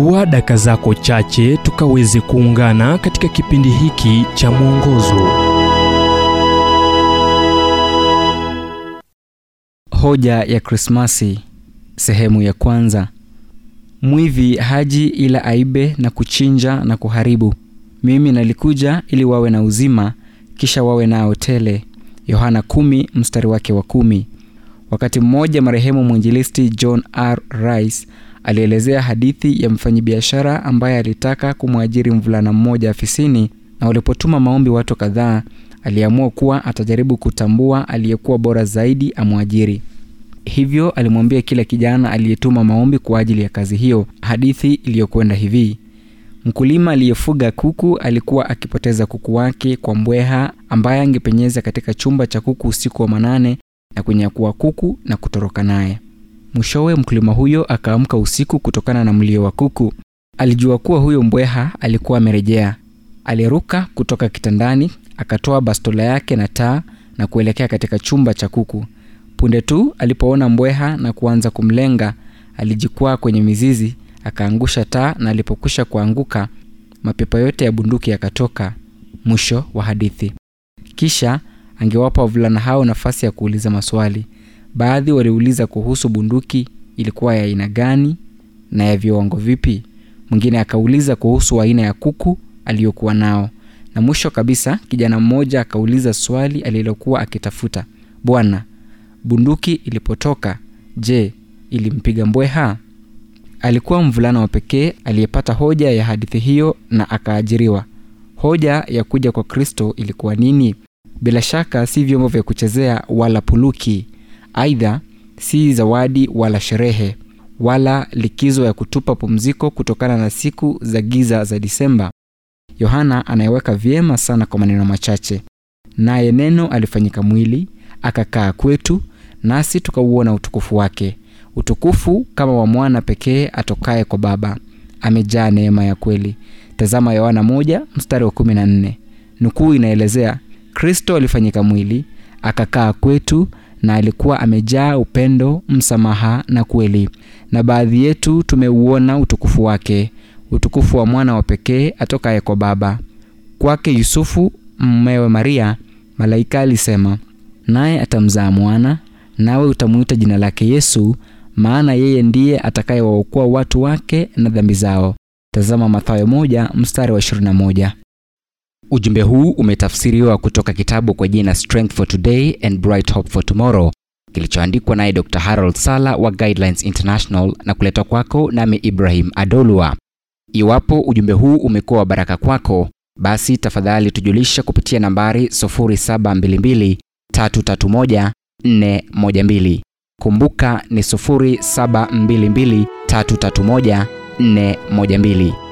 chukua daka zako chache tukaweze kuungana katika kipindi hiki cha mwongozo Hoja ya Krismasi sehemu ya kwanza. Mwivi haji ila aibe na kuchinja na kuharibu. Mimi nalikuja ili wawe na uzima, kisha wawe nao tele. Yohana kumi mstari wake wa kumi. Wakati mmoja marehemu mwinjilisti John R. Rice alielezea hadithi ya mfanyabiashara ambaye alitaka kumwajiri mvulana mmoja afisini, na walipotuma maombi watu kadhaa, aliamua kuwa atajaribu kutambua aliyekuwa bora zaidi amwajiri. Hivyo alimwambia kila kijana aliyetuma maombi kwa ajili ya kazi hiyo hadithi iliyokwenda hivi: mkulima aliyefuga kuku alikuwa akipoteza kuku wake kwa mbweha ambaye angepenyeza katika chumba cha kuku usiku wa manane na kunyakua kuku na kutoroka naye. Mwishowe mkulima huyo akaamka usiku kutokana na mlio wa kuku. Alijua kuwa huyo mbweha alikuwa amerejea. Aliruka kutoka kitandani, akatoa bastola yake na taa na kuelekea katika chumba cha kuku. Punde tu alipoona mbweha na kuanza kumlenga, alijikwaa kwenye mizizi, akaangusha taa, na alipokwisha kuanguka, mapepa yote ya bunduki yakatoka. Mwisho wa hadithi. Kisha angewapa wavulana hao nafasi ya kuuliza maswali. Baadhi waliuliza kuhusu bunduki ilikuwa ya aina gani na ya viwango vipi. Mwingine akauliza kuhusu aina ya kuku aliyokuwa nao, na mwisho kabisa kijana mmoja akauliza swali alilokuwa akitafuta: Bwana, bunduki ilipotoka, je, ilimpiga mbweha? Alikuwa mvulana wa pekee aliyepata hoja ya hadithi hiyo na akaajiriwa. Hoja ya kuja kwa Kristo ilikuwa nini? Bila shaka si vyombo vya kuchezea wala puluki. Aidha, si zawadi wala sherehe wala likizo ya kutupa pumziko kutokana na siku za giza za Disemba. Yohana anayeweka vyema sana kwa maneno machache, naye neno alifanyika mwili akakaa kwetu, nasi tukauona utukufu wake, utukufu kama wa mwana pekee atokaye kwa Baba, amejaa neema ya kweli. Tazama Yohana mstari wa. Nukuu inaelezea Kristo alifanyika mwili akakaa kwetu na alikuwa amejaa upendo, msamaha na kweli, na baadhi yetu tumeuona utukufu wake, utukufu wa mwana wa pekee atokaye kwa Baba. Kwake Yusufu mmewe Maria, malaika alisema, naye atamzaa mwana, nawe utamwita jina lake Yesu, maana yeye ndiye atakayewaokoa watu wake na dhambi zao. Tazama Mathayo moja mstari wa 21. Ujumbe huu umetafsiriwa kutoka kitabu kwa jina Strength for Today and Bright Hope for Tomorrow kilichoandikwa naye Dr. Harold Sala wa Guidelines International na kuletwa kwako nami Ibrahim Adolwa. Iwapo ujumbe huu umekuwa wa baraka kwako, basi tafadhali tujulisha kupitia nambari 0722 331 412. Kumbuka ni 0722 331 412.